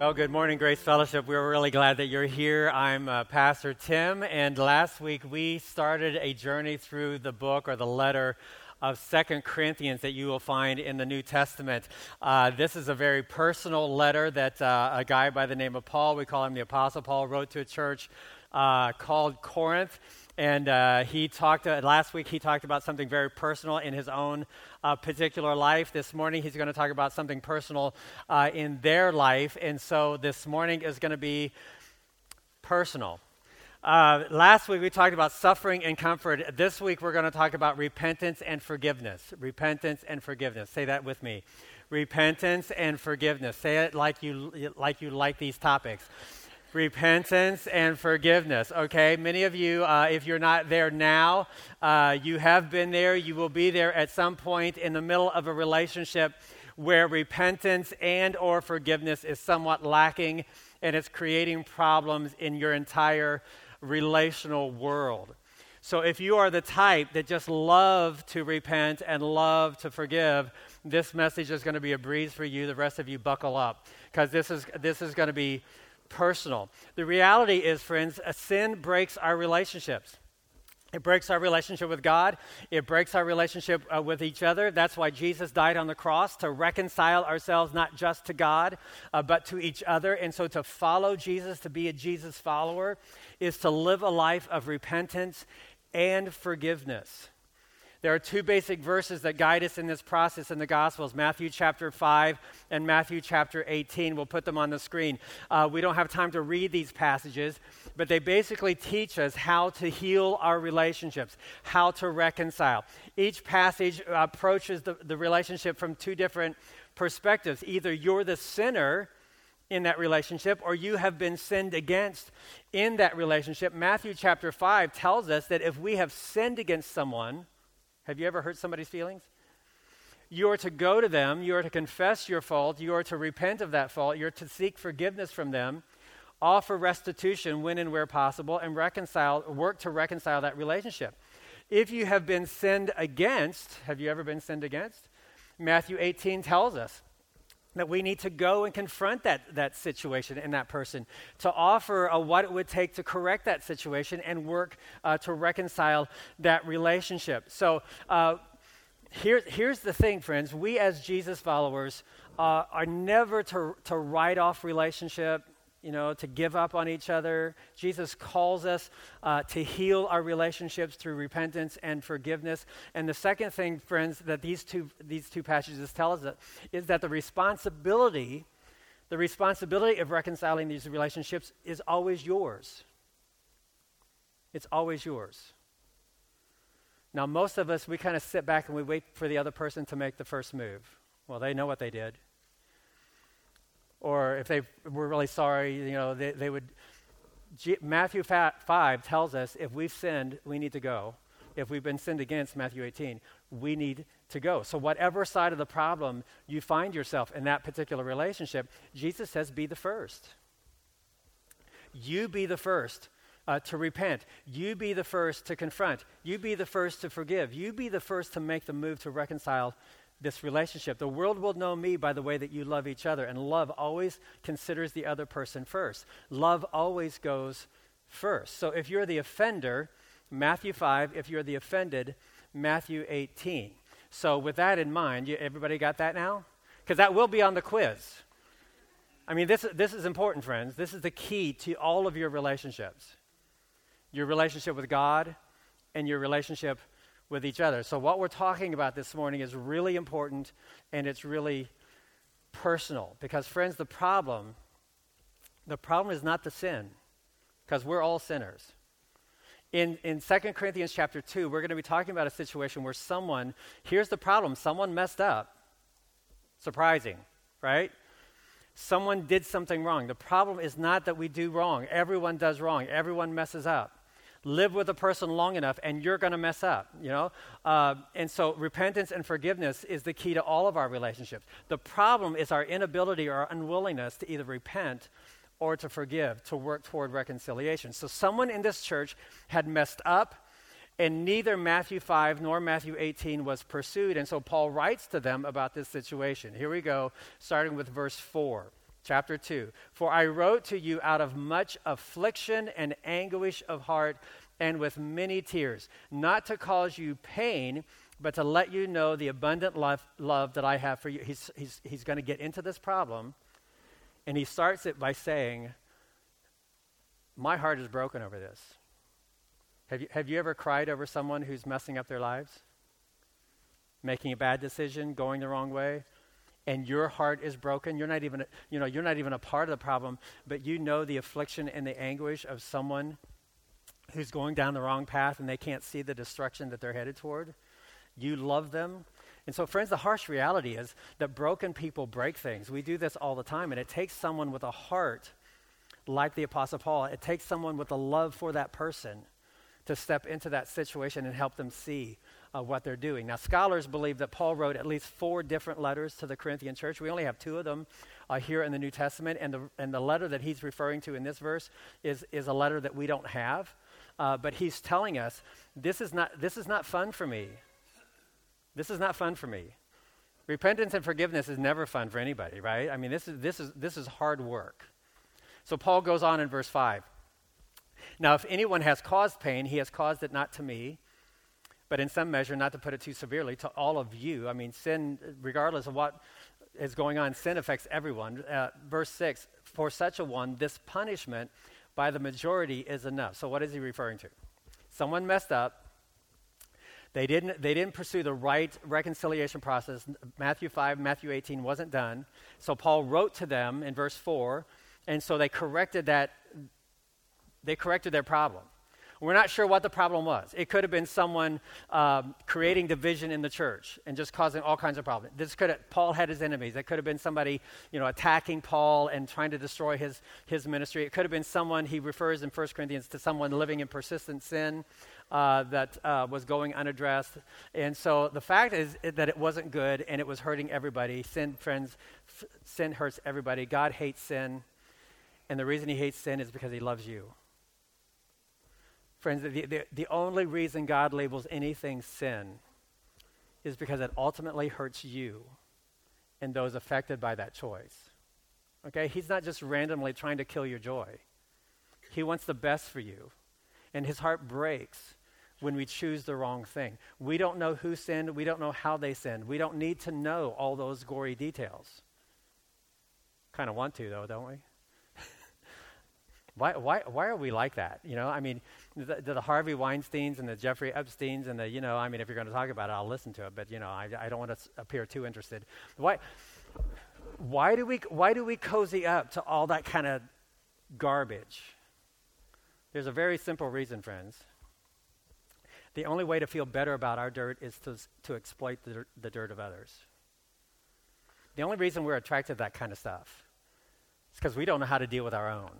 Well, good morning, Grace Fellowship. We're really glad that you're here. I'm uh, Pastor Tim, and last week we started a journey through the book or the letter of Second Corinthians that you will find in the New Testament. Uh, this is a very personal letter that uh, a guy by the name of Paul, we call him the Apostle Paul, wrote to a church uh, called Corinth. And uh, he talked, uh, last week, he talked about something very personal in his own uh, particular life. This morning, he's going to talk about something personal uh, in their life. And so this morning is going to be personal. Uh, last week, we talked about suffering and comfort. This week, we're going to talk about repentance and forgiveness. Repentance and forgiveness. Say that with me. Repentance and forgiveness. Say it like you like, you like these topics repentance and forgiveness. Okay, many of you, uh, if you're not there now, uh, you have been there. You will be there at some point in the middle of a relationship where repentance and or forgiveness is somewhat lacking and it's creating problems in your entire relational world. So if you are the type that just love to repent and love to forgive, this message is going to be a breeze for you. The rest of you buckle up because this is this is going to be personal. The reality is, friends, a sin breaks our relationships. It breaks our relationship with God. It breaks our relationship uh, with each other. That's why Jesus died on the cross to reconcile ourselves not just to God, uh, but to each other. And so to follow Jesus, to be a Jesus follower, is to live a life of repentance and forgiveness. There are two basic verses that guide us in this process in the Gospels Matthew chapter 5 and Matthew chapter 18. We'll put them on the screen. Uh, we don't have time to read these passages, but they basically teach us how to heal our relationships, how to reconcile. Each passage approaches the, the relationship from two different perspectives. Either you're the sinner in that relationship or you have been sinned against in that relationship. Matthew chapter 5 tells us that if we have sinned against someone, have you ever hurt somebody's feelings? You are to go to them, you are to confess your fault, you are to repent of that fault, you're to seek forgiveness from them, offer restitution when and where possible, and reconcile, work to reconcile that relationship. If you have been sinned against, have you ever been sinned against? Matthew 18 tells us that we need to go and confront that, that situation and that person, to offer what it would take to correct that situation and work uh, to reconcile that relationship. So, uh, here, here's the thing, friends. We, as Jesus followers, uh, are never to, to write off relationship you know, to give up on each other. Jesus calls us uh, to heal our relationships through repentance and forgiveness. And the second thing, friends, that these two, these two passages tell us is that the responsibility, the responsibility of reconciling these relationships is always yours. It's always yours. Now, most of us, we kind of sit back and we wait for the other person to make the first move. Well, they know what they did or if they were really sorry, you know, they, they would. G- Matthew 5 tells us if we've sinned, we need to go. If we've been sinned against, Matthew 18, we need to go. So, whatever side of the problem you find yourself in that particular relationship, Jesus says, be the first. You be the first uh, to repent. You be the first to confront. You be the first to forgive. You be the first to make the move to reconcile this relationship. The world will know me by the way that you love each other, and love always considers the other person first. Love always goes first. So if you're the offender, Matthew 5, if you're the offended, Matthew 18. So with that in mind, you, everybody got that now? Because that will be on the quiz. I mean, this, this is important, friends. This is the key to all of your relationships your relationship with God and your relationship with each other. So, what we're talking about this morning is really important and it's really personal. Because, friends, the problem, the problem is not the sin, because we're all sinners. In, in 2 Corinthians chapter 2, we're going to be talking about a situation where someone, here's the problem someone messed up. Surprising, right? Someone did something wrong. The problem is not that we do wrong. Everyone does wrong, everyone messes up live with a person long enough and you're going to mess up you know uh, and so repentance and forgiveness is the key to all of our relationships the problem is our inability or unwillingness to either repent or to forgive to work toward reconciliation so someone in this church had messed up and neither Matthew 5 nor Matthew 18 was pursued. And so Paul writes to them about this situation. Here we go, starting with verse 4 chapter 2. For I wrote to you out of much affliction and anguish of heart and with many tears, not to cause you pain, but to let you know the abundant love, love that I have for you. He's, he's, he's going to get into this problem, and he starts it by saying, My heart is broken over this. Have you, have you ever cried over someone who's messing up their lives? Making a bad decision, going the wrong way? And your heart is broken you're not even you know you're not even a part of the problem but you know the affliction and the anguish of someone who's going down the wrong path and they can't see the destruction that they're headed toward you love them. And so friends the harsh reality is that broken people break things. We do this all the time and it takes someone with a heart like the apostle paul it takes someone with a love for that person to step into that situation and help them see uh, what they're doing. Now, scholars believe that Paul wrote at least four different letters to the Corinthian church. We only have two of them uh, here in the New Testament, and the, and the letter that he's referring to in this verse is, is a letter that we don't have. Uh, but he's telling us this is, not, this is not fun for me. This is not fun for me. Repentance and forgiveness is never fun for anybody, right? I mean, this is, this is, this is hard work. So Paul goes on in verse 5. Now, if anyone has caused pain, he has caused it not to me, but in some measure, not to put it too severely, to all of you. I mean, sin, regardless of what is going on, sin affects everyone. Uh, verse 6 For such a one, this punishment by the majority is enough. So, what is he referring to? Someone messed up. They didn't, they didn't pursue the right reconciliation process. Matthew 5, Matthew 18 wasn't done. So, Paul wrote to them in verse 4, and so they corrected that, they corrected their problem. We're not sure what the problem was. It could have been someone um, creating division in the church and just causing all kinds of problems. This could have, Paul had his enemies. It could have been somebody, you know, attacking Paul and trying to destroy his, his ministry. It could have been someone, he refers in 1 Corinthians to someone living in persistent sin uh, that uh, was going unaddressed. And so the fact is that it wasn't good and it was hurting everybody. Sin, friends, f- sin hurts everybody. God hates sin. And the reason he hates sin is because he loves you. Friends, the, the, the only reason God labels anything sin is because it ultimately hurts you and those affected by that choice. Okay? He's not just randomly trying to kill your joy, He wants the best for you. And His heart breaks when we choose the wrong thing. We don't know who sinned, we don't know how they sinned. We don't need to know all those gory details. Kind of want to, though, don't we? Why, why, why are we like that? You know, I mean, the, the, Harvey Weinsteins and the Jeffrey Epsteins and the, you know, I mean, if you're going to talk about it, I'll listen to it, but, you know, I, I don't want to s- appear too interested. Why, why, do we, why do we cozy up to all that kind of garbage? There's a very simple reason, friends. The only way to feel better about our dirt is to, to exploit the, the dirt of others. The only reason we're attracted to that kind of stuff is because we don't know how to deal with our own.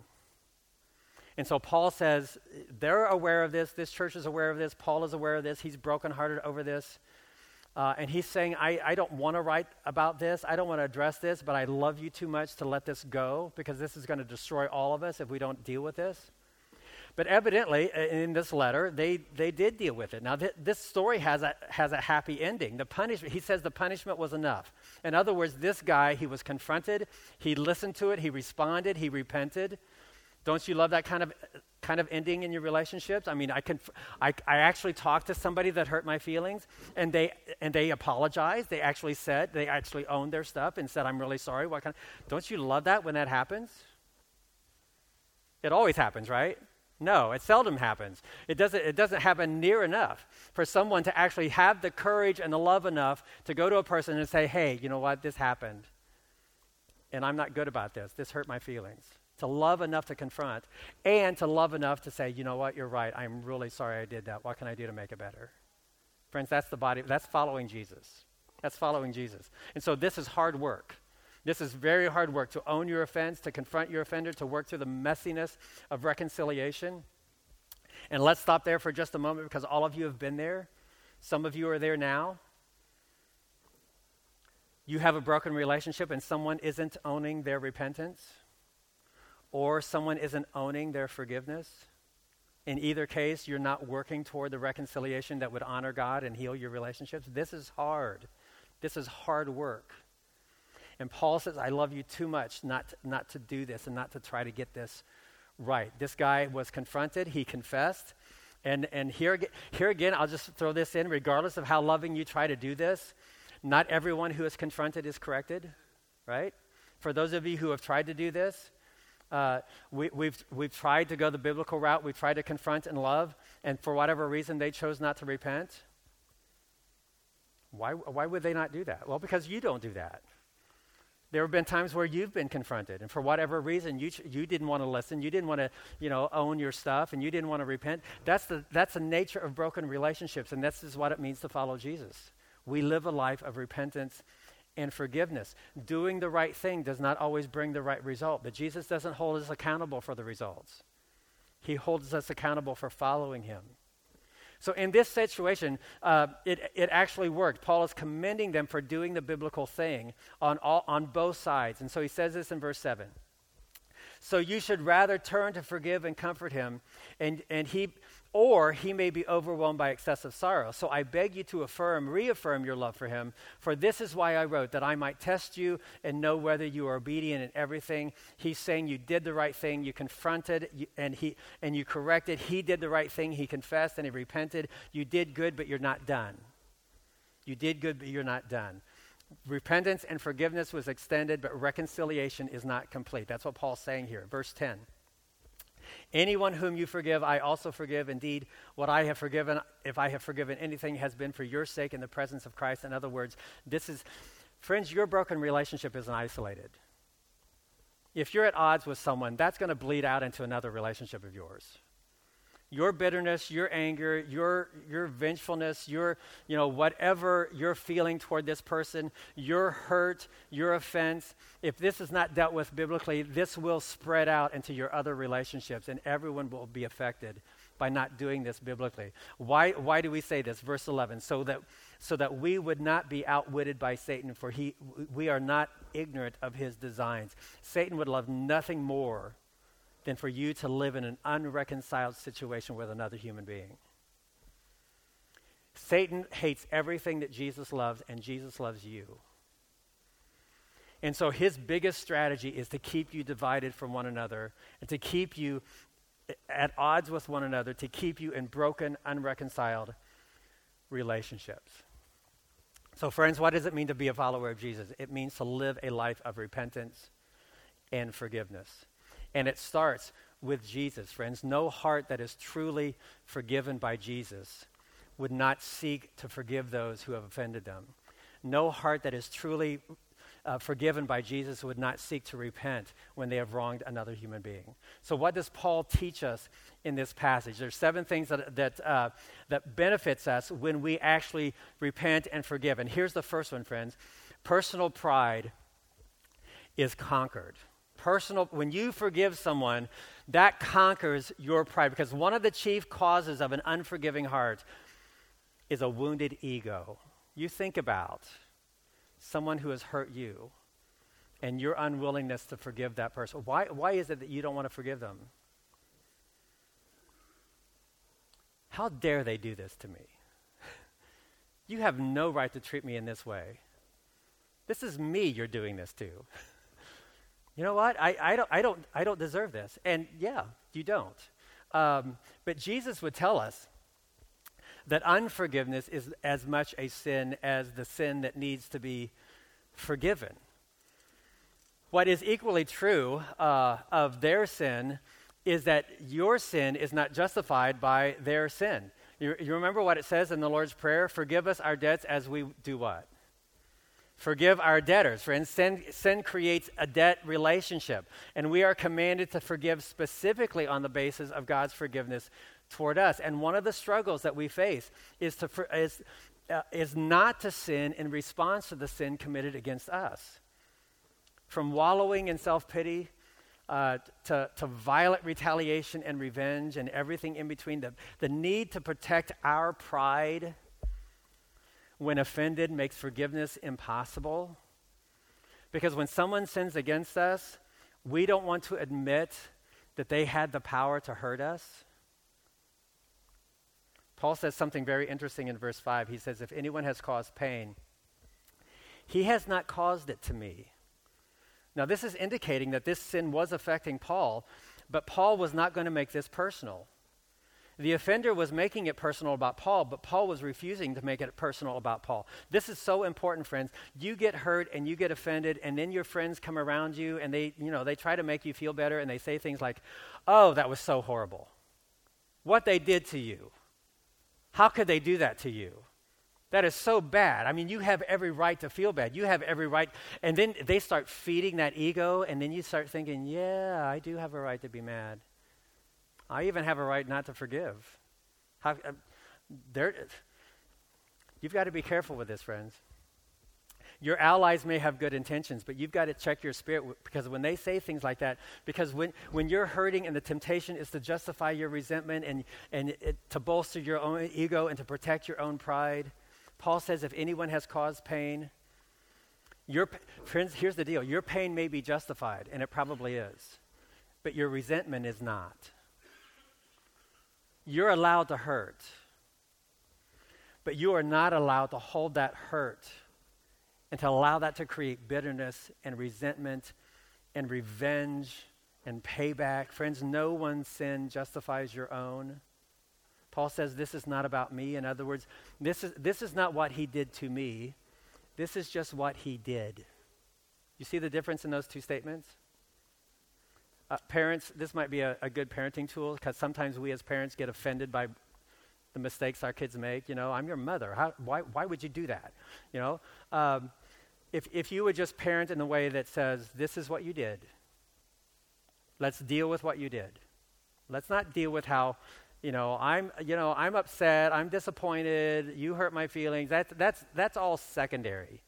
And so Paul says they're aware of this. This church is aware of this. Paul is aware of this. He's brokenhearted over this. Uh, and he's saying, I, I don't want to write about this. I don't want to address this, but I love you too much to let this go because this is going to destroy all of us if we don't deal with this. But evidently, in this letter, they, they did deal with it. Now, th- this story has a, has a happy ending. The punishment, he says the punishment was enough. In other words, this guy, he was confronted, he listened to it, he responded, he repented. Don't you love that kind of kind of ending in your relationships? I mean, I can I, I actually talked to somebody that hurt my feelings and they and they apologized. They actually said, they actually owned their stuff and said, I'm really sorry. What kind of, don't you love that when that happens? It always happens, right? No, it seldom happens. It doesn't, it doesn't happen near enough for someone to actually have the courage and the love enough to go to a person and say, hey, you know what, this happened. And I'm not good about this. This hurt my feelings to love enough to confront, and to love enough to say, you know what, you're right. I'm really sorry I did that. What can I do to make it better? Friends, that's the body, that's following Jesus. That's following Jesus. And so this is hard work. This is very hard work to own your offense, to confront your offender, to work through the messiness of reconciliation. And let's stop there for just a moment because all of you have been there. Some of you are there now. You have a broken relationship and someone isn't owning their repentance or someone isn't owning their forgiveness. In either case, you're not working toward the reconciliation that would honor God and heal your relationships. This is hard. This is hard work. And Paul says, I love you too much not to, not to do this and not to try to get this right. This guy was confronted, he confessed. And, and here, here again, I'll just throw this in regardless of how loving you try to do this, not everyone who is confronted is corrected, right? For those of you who have tried to do this, uh, we, we've, we've tried to go the biblical route. We've tried to confront and love, and for whatever reason, they chose not to repent. Why, why would they not do that? Well, because you don't do that. There have been times where you've been confronted, and for whatever reason, you, you didn't want to listen. You didn't want to, you know, own your stuff, and you didn't want to repent. That's the, that's the nature of broken relationships, and this is what it means to follow Jesus. We live a life of repentance and forgiveness. Doing the right thing does not always bring the right result, but Jesus doesn't hold us accountable for the results. He holds us accountable for following him. So in this situation, uh, it, it actually worked. Paul is commending them for doing the biblical thing on, all, on both sides. And so he says this in verse 7. So you should rather turn to forgive and comfort him, and, and he, or he may be overwhelmed by excessive sorrow. So I beg you to affirm, reaffirm your love for him, for this is why I wrote, that I might test you and know whether you are obedient in everything. He's saying you did the right thing, you confronted, and, he, and you corrected. He did the right thing, he confessed and he repented. You did good, but you're not done. You did good, but you're not done. Repentance and forgiveness was extended, but reconciliation is not complete. That's what Paul's saying here. Verse 10. Anyone whom you forgive, I also forgive. Indeed, what I have forgiven, if I have forgiven anything, has been for your sake in the presence of Christ. In other words, this is, friends, your broken relationship isn't isolated. If you're at odds with someone, that's going to bleed out into another relationship of yours your bitterness, your anger, your, your vengefulness, your, you know, whatever you're feeling toward this person, your hurt, your offense, if this is not dealt with biblically, this will spread out into your other relationships and everyone will be affected by not doing this biblically. Why, why do we say this? Verse 11, so that, so that we would not be outwitted by Satan, for he, we are not ignorant of his designs. Satan would love nothing more than for you to live in an unreconciled situation with another human being. Satan hates everything that Jesus loves, and Jesus loves you. And so his biggest strategy is to keep you divided from one another and to keep you at odds with one another, to keep you in broken, unreconciled relationships. So, friends, what does it mean to be a follower of Jesus? It means to live a life of repentance and forgiveness. And it starts with Jesus, friends. No heart that is truly forgiven by Jesus would not seek to forgive those who have offended them. No heart that is truly uh, forgiven by Jesus would not seek to repent when they have wronged another human being. So, what does Paul teach us in this passage? There's seven things that that uh, that benefits us when we actually repent and forgive. And here's the first one, friends: personal pride is conquered personal, when you forgive someone, that conquers your pride. Because one of the chief causes of an unforgiving heart is a wounded ego. You think about someone who has hurt you and your unwillingness to forgive that person. Why, why is it that you don't want to forgive them? How dare they do this to me? You have no right to treat me in this way. This is me you're doing this to. you know what? I, I, don't, I, don't, I don't deserve this. And yeah, you don't. Um, but Jesus would tell us that unforgiveness is as much a sin as the sin that needs to be forgiven. What is equally true uh, of their sin is that your sin is not justified by their sin. You, you remember what it says in the Lord's Prayer? Forgive us our debts as we do what? Forgive our debtors. Friends, sin, sin creates a debt relationship, and we are commanded to forgive specifically on the basis of God's forgiveness toward us. And one of the struggles that we face is, to, is, uh, is not to sin in response to the sin committed against us. From wallowing in self pity uh, to, to violent retaliation and revenge and everything in between, the, the need to protect our pride when offended makes forgiveness impossible. Because when someone sins against us, we don't want to admit that they had the power to hurt us. Paul says something very interesting in verse 5. He says, If anyone has caused pain, he has not caused it to me. Now, this is indicating that this sin was affecting Paul, but Paul was not going to make this personal. The offender was making it personal about Paul, but Paul was refusing to make it personal about Paul. This is so important, friends. You get hurt and you get offended, and then your friends come around you and they, you know, they try to make you feel better and they say things like, Oh, that was so horrible. What they did to you. How could they do that to you? That is so bad. I mean, you have every right to feel bad. You have every right. And then they start feeding that ego, and then you start thinking, yeah, I do have a right to be mad. I even have a right not to forgive. How, uh, you've got to be careful with this, friends. Your allies may have good intentions, but you've got to check your spirit w- because when they say things like that, because when, when you're hurting and the temptation is to justify your resentment and, and it, to bolster your own ego and to protect your own pride, Paul says if anyone has caused pain, your, friends, here's the deal your pain may be justified, and it probably is, but your resentment is not. You're allowed to hurt, but you are not allowed to hold that hurt and to allow that to create bitterness and resentment and revenge and payback. Friends, no one's sin justifies your own. Paul says this is not about me. In other words, this is, this is not what he did to me. This is just what he did. You see the difference in those two statements? Uh, parents, this might be a, a good parenting tool because sometimes we as parents get offended by the mistakes our kids make. You know, I'm your mother. How, why, why would you do that? You know, um, if, if you would just parent in the way that says, this is what you did, let's deal with what you did. Let's not deal with how, you know, I'm, you know, I'm upset, I'm disappointed, you hurt my feelings. That, that's, that's all secondary.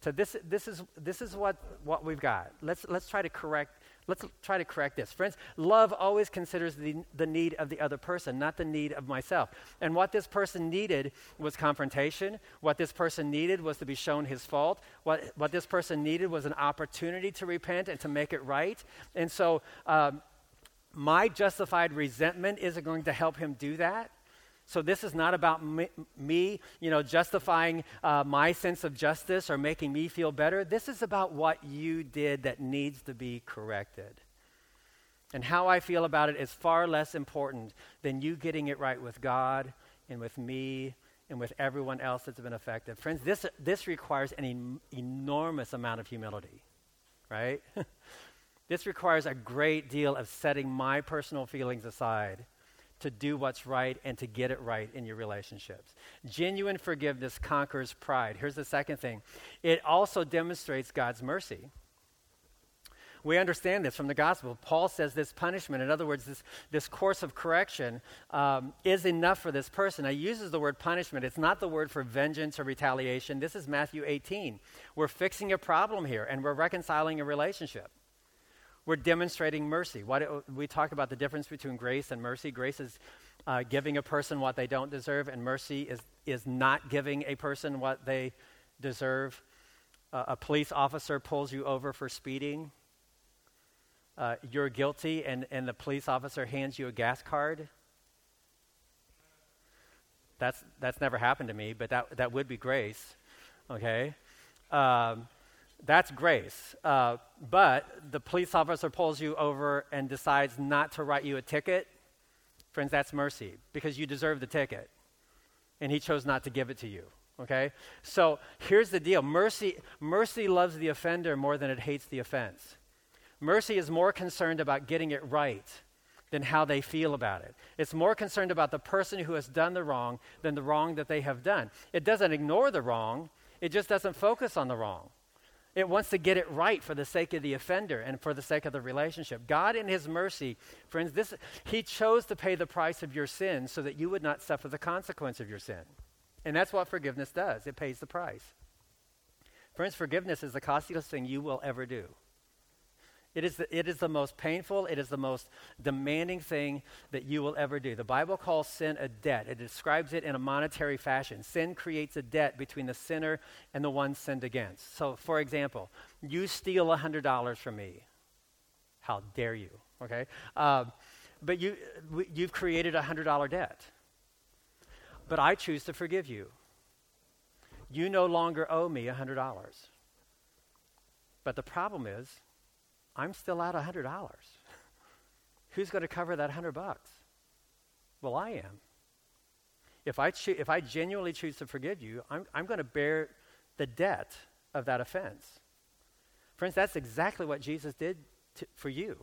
So this, this is, this is what, what we've got. Let's, let's try to correct Let's try to correct this. Friends, love always considers the, the need of the other person, not the need of myself. And what this person needed was confrontation. What this person needed was to be shown his fault. What, what this person needed was an opportunity to repent and to make it right. And so, um, my justified resentment isn't going to help him do that. So this is not about me, me you know, justifying uh, my sense of justice or making me feel better. This is about what you did that needs to be corrected. And how I feel about it is far less important than you getting it right with God and with me and with everyone else that's been affected. Friends, this, this requires an en- enormous amount of humility, right? this requires a great deal of setting my personal feelings aside to do what's right and to get it right in your relationships. Genuine forgiveness conquers pride. Here's the second thing it also demonstrates God's mercy. We understand this from the gospel. Paul says this punishment, in other words, this, this course of correction, um, is enough for this person. He uses the word punishment. It's not the word for vengeance or retaliation. This is Matthew 18. We're fixing a problem here and we're reconciling a relationship we're demonstrating mercy. We talk about the difference between grace and mercy. Grace is uh, giving a person what they don't deserve, and mercy is, is not giving a person what they deserve. Uh, a police officer pulls you over for speeding. Uh, you're guilty, and, and the police officer hands you a gas card. That's, that's never happened to me, but that, that would be grace. Okay? Um, that's grace. Uh, but the police officer pulls you over and decides not to write you a ticket. Friends, that's mercy because you deserve the ticket. And he chose not to give it to you. Okay? So here's the deal mercy, mercy loves the offender more than it hates the offense. Mercy is more concerned about getting it right than how they feel about it. It's more concerned about the person who has done the wrong than the wrong that they have done. It doesn't ignore the wrong, it just doesn't focus on the wrong. It wants to get it right for the sake of the offender and for the sake of the relationship. God, in His mercy, friends, this, He chose to pay the price of your sin so that you would not suffer the consequence of your sin. And that's what forgiveness does it pays the price. Friends, forgiveness is the costliest thing you will ever do. It is, the, it is the most painful, it is the most demanding thing that you will ever do. The Bible calls sin a debt. It describes it in a monetary fashion. Sin creates a debt between the sinner and the one sinned against. So, for example, you steal $100 from me. How dare you? Okay? Uh, but you, you've created a $100 debt. But I choose to forgive you. You no longer owe me $100. But the problem is, I'm still out $100. Who's going to cover that 100 bucks? Well, I am. If I, cho- if I genuinely choose to forgive you, I'm, I'm going to bear the debt of that offense. Friends, that's exactly what Jesus did for you.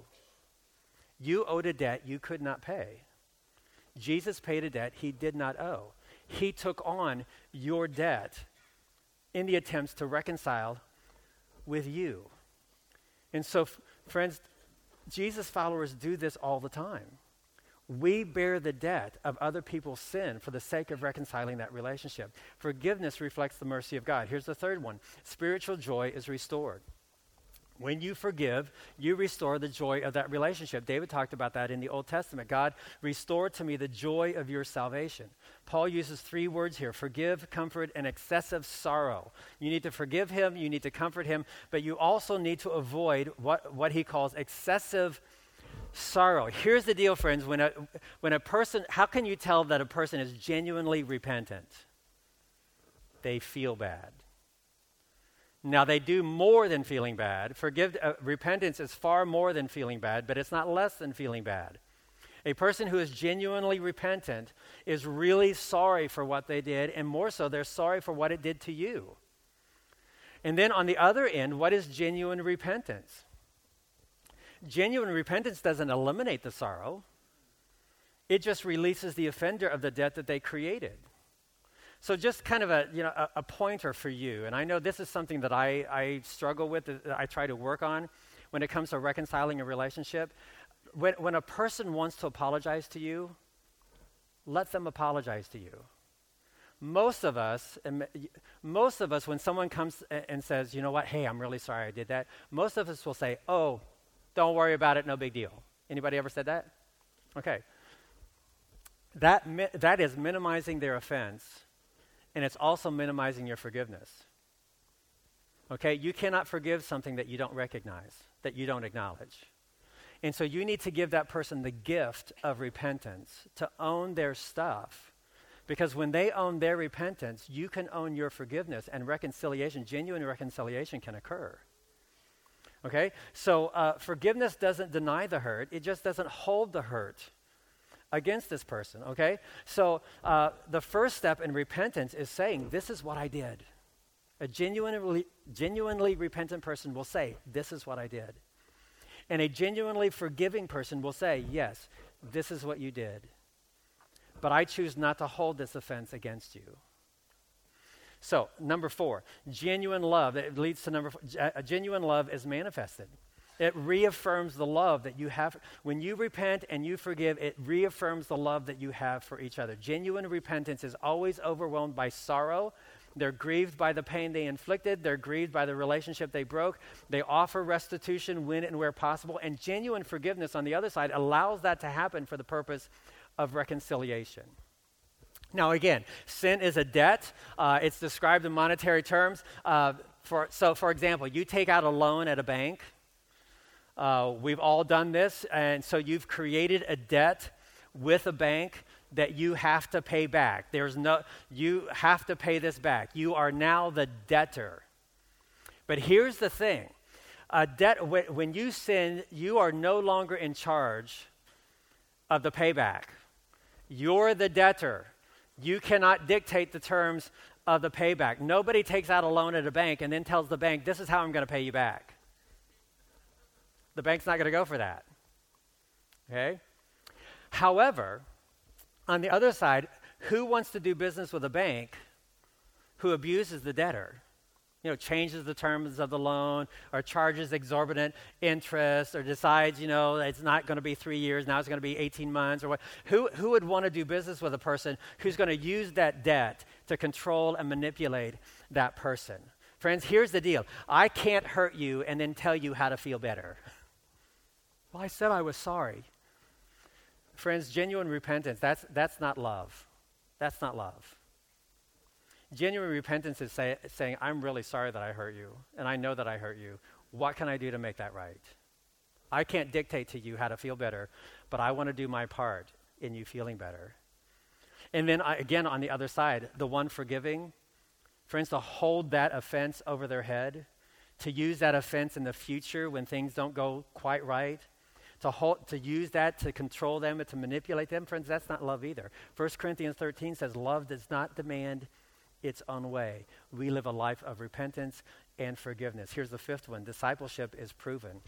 You owed a debt you could not pay. Jesus paid a debt he did not owe. He took on your debt in the attempts to reconcile with you. And so, f- friends, Jesus followers do this all the time. We bear the debt of other people's sin for the sake of reconciling that relationship. Forgiveness reflects the mercy of God. Here's the third one spiritual joy is restored. When you forgive, you restore the joy of that relationship. David talked about that in the Old Testament. God, restore to me the joy of your salvation. Paul uses three words here forgive, comfort, and excessive sorrow. You need to forgive him, you need to comfort him, but you also need to avoid what, what he calls excessive sorrow. Here's the deal, friends. When a, when a person, how can you tell that a person is genuinely repentant? They feel bad. Now, they do more than feeling bad. Forgive, uh, repentance is far more than feeling bad, but it's not less than feeling bad. A person who is genuinely repentant is really sorry for what they did, and more so, they're sorry for what it did to you. And then on the other end, what is genuine repentance? Genuine repentance doesn't eliminate the sorrow, it just releases the offender of the debt that they created. So just kind of a, you know, a, a, pointer for you, and I know this is something that I, I struggle with, that I try to work on when it comes to reconciling a relationship. When, when a person wants to apologize to you, let them apologize to you. Most of us, most of us, when someone comes and says, you know what, hey, I'm really sorry I did that, most of us will say, oh, don't worry about it, no big deal. Anybody ever said that? Okay. That, that is minimizing their offense and it's also minimizing your forgiveness. Okay? You cannot forgive something that you don't recognize, that you don't acknowledge. And so you need to give that person the gift of repentance to own their stuff. Because when they own their repentance, you can own your forgiveness and reconciliation, genuine reconciliation can occur. Okay? So uh, forgiveness doesn't deny the hurt, it just doesn't hold the hurt against this person, okay? So uh, the first step in repentance is saying, This is what I did. A genuinely, genuinely repentant person will say, This is what I did. And a genuinely forgiving person will say, Yes, this is what you did. But I choose not to hold this offense against you. So, number four, genuine love. It leads to number four. A genuine love is manifested. It reaffirms the love that you have. When you repent and you forgive, it reaffirms the love that you have for each other. Genuine repentance is always overwhelmed by sorrow. They're grieved by the pain they inflicted. They're grieved by the relationship they broke. They offer restitution when and where possible. And genuine forgiveness, on the other side, allows that to happen for the purpose of reconciliation. Now, again, sin is a debt. Uh, it's described in monetary terms. Uh, for, so, for example, you take out a loan at a bank uh, we've all done this, and so you've created a debt with a bank that you have to pay back. There's no, you have to pay this back. You are now the debtor. But here's the thing a debt, when you sin, you are no longer in charge of the payback. You're the debtor. You cannot dictate the terms of the payback. Nobody takes out a loan at a bank and then tells the bank, This is how I'm going to pay you back. The bank's not going to go for that. Okay? However, on the other side, who wants to do business with a bank who abuses the debtor? You know, changes the terms of the loan or charges exorbitant interest or decides, you know, it's not going to be three years, now it's going to be 18 months or what. Who, who would want to do business with a person who's going to use that debt to control and manipulate that person? Friends, here's the deal I can't hurt you and then tell you how to feel better. Well, I said I was sorry. Friends, genuine repentance, that's, that's not love. That's not love. Genuine repentance is say, saying, I'm really sorry that I hurt you, and I know that I hurt you. What can I do to make that right? I can't dictate to you how to feel better, but I want to do my part in you feeling better. And then I, again, on the other side, the one forgiving, friends, to hold that offense over their head to use that offense in the future when things don't go quite right, to, hold, to use that to control them and to manipulate them, friends, that's not love either. 1 Corinthians 13 says, Love does not demand its own way. We live a life of repentance and forgiveness. Here's the fifth one discipleship is proven.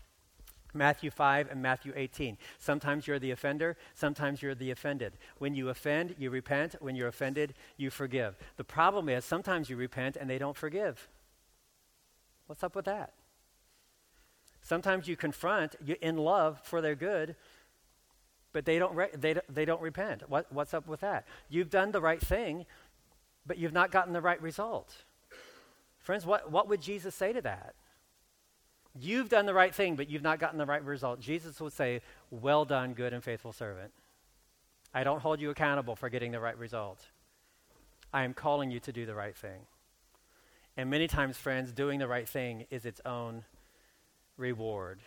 Matthew 5 and Matthew 18. Sometimes you're the offender, sometimes you're the offended. When you offend, you repent. When you're offended, you forgive. The problem is sometimes you repent and they don't forgive. What's up with that? Sometimes you confront you, in love for their good, but they don't, re- they, they don't repent. What, what's up with that? You've done the right thing, but you've not gotten the right result. Friends, what, what would Jesus say to that? You've done the right thing, but you've not gotten the right result. Jesus would say, Well done, good and faithful servant. I don't hold you accountable for getting the right result. I am calling you to do the right thing. And many times, friends, doing the right thing is its own reward.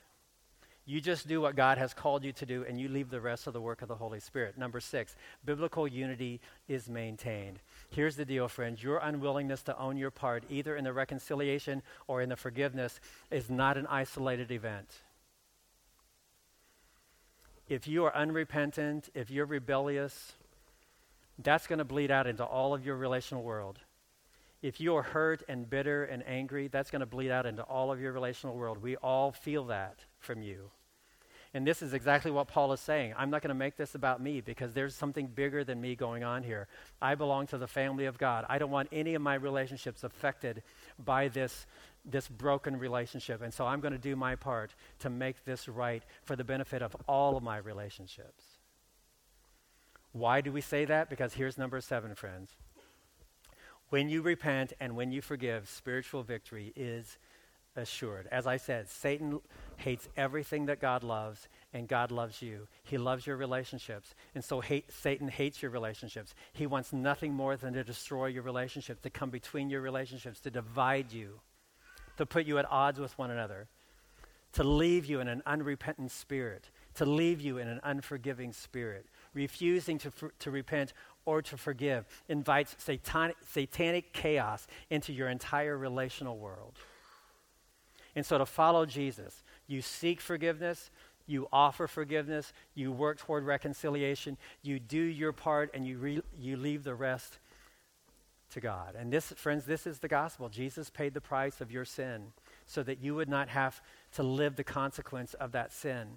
You just do what God has called you to do, and you leave the rest of the work of the Holy Spirit. Number six, biblical unity is maintained. Here's the deal, friends your unwillingness to own your part, either in the reconciliation or in the forgiveness, is not an isolated event. If you are unrepentant, if you're rebellious, that's going to bleed out into all of your relational world. If you are hurt and bitter and angry, that's going to bleed out into all of your relational world. We all feel that from you. And this is exactly what Paul is saying. I'm not going to make this about me because there's something bigger than me going on here. I belong to the family of God. I don't want any of my relationships affected by this, this broken relationship. And so I'm going to do my part to make this right for the benefit of all of my relationships. Why do we say that? Because here's number seven, friends. When you repent and when you forgive, spiritual victory is assured. As I said, Satan hates everything that God loves, and God loves you. He loves your relationships. And so hate, Satan hates your relationships. He wants nothing more than to destroy your relationships, to come between your relationships, to divide you, to put you at odds with one another, to leave you in an unrepentant spirit, to leave you in an unforgiving spirit. Refusing to, to repent or to forgive invites satanic, satanic chaos into your entire relational world. And so to follow Jesus, you seek forgiveness, you offer forgiveness, you work toward reconciliation, you do your part, and you, re- you leave the rest to God. And this, friends, this is the gospel. Jesus paid the price of your sin so that you would not have to live the consequence of that sin.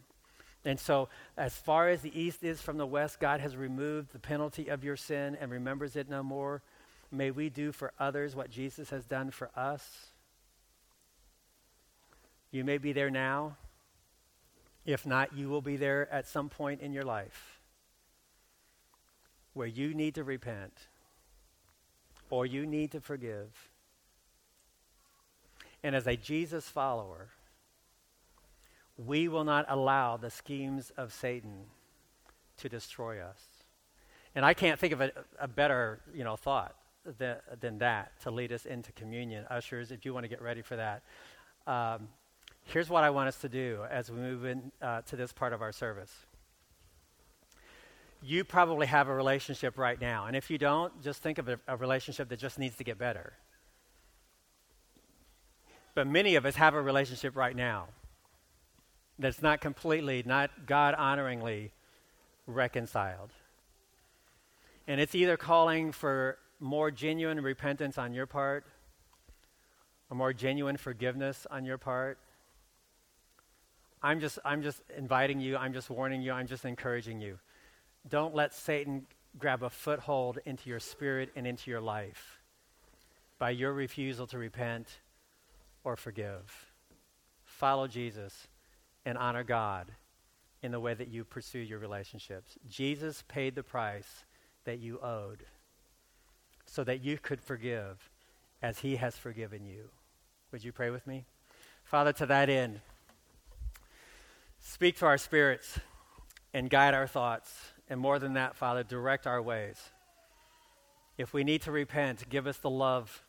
And so, as far as the east is from the west, God has removed the penalty of your sin and remembers it no more. May we do for others what Jesus has done for us. You may be there now. If not, you will be there at some point in your life where you need to repent or you need to forgive. And as a Jesus follower, we will not allow the schemes of Satan to destroy us. And I can't think of a, a better, you know, thought than, than that to lead us into communion. Ushers, if you want to get ready for that. Um, Here's what I want us to do as we move into uh, this part of our service. You probably have a relationship right now, and if you don't, just think of a, a relationship that just needs to get better. But many of us have a relationship right now that's not completely, not God honoringly reconciled. And it's either calling for more genuine repentance on your part, or more genuine forgiveness on your part, I'm just, I'm just inviting you, I'm just warning you, I'm just encouraging you. Don't let Satan grab a foothold into your spirit and into your life by your refusal to repent or forgive. Follow Jesus and honor God in the way that you pursue your relationships. Jesus paid the price that you owed so that you could forgive as he has forgiven you. Would you pray with me? Father, to that end, Speak to our spirits and guide our thoughts. And more than that, Father, direct our ways. If we need to repent, give us the love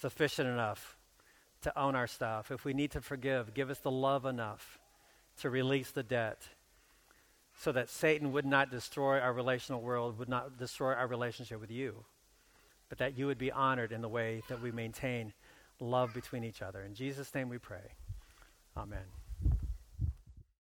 sufficient enough to own our stuff. If we need to forgive, give us the love enough to release the debt so that Satan would not destroy our relational world, would not destroy our relationship with you, but that you would be honored in the way that we maintain love between each other. In Jesus' name we pray. Amen.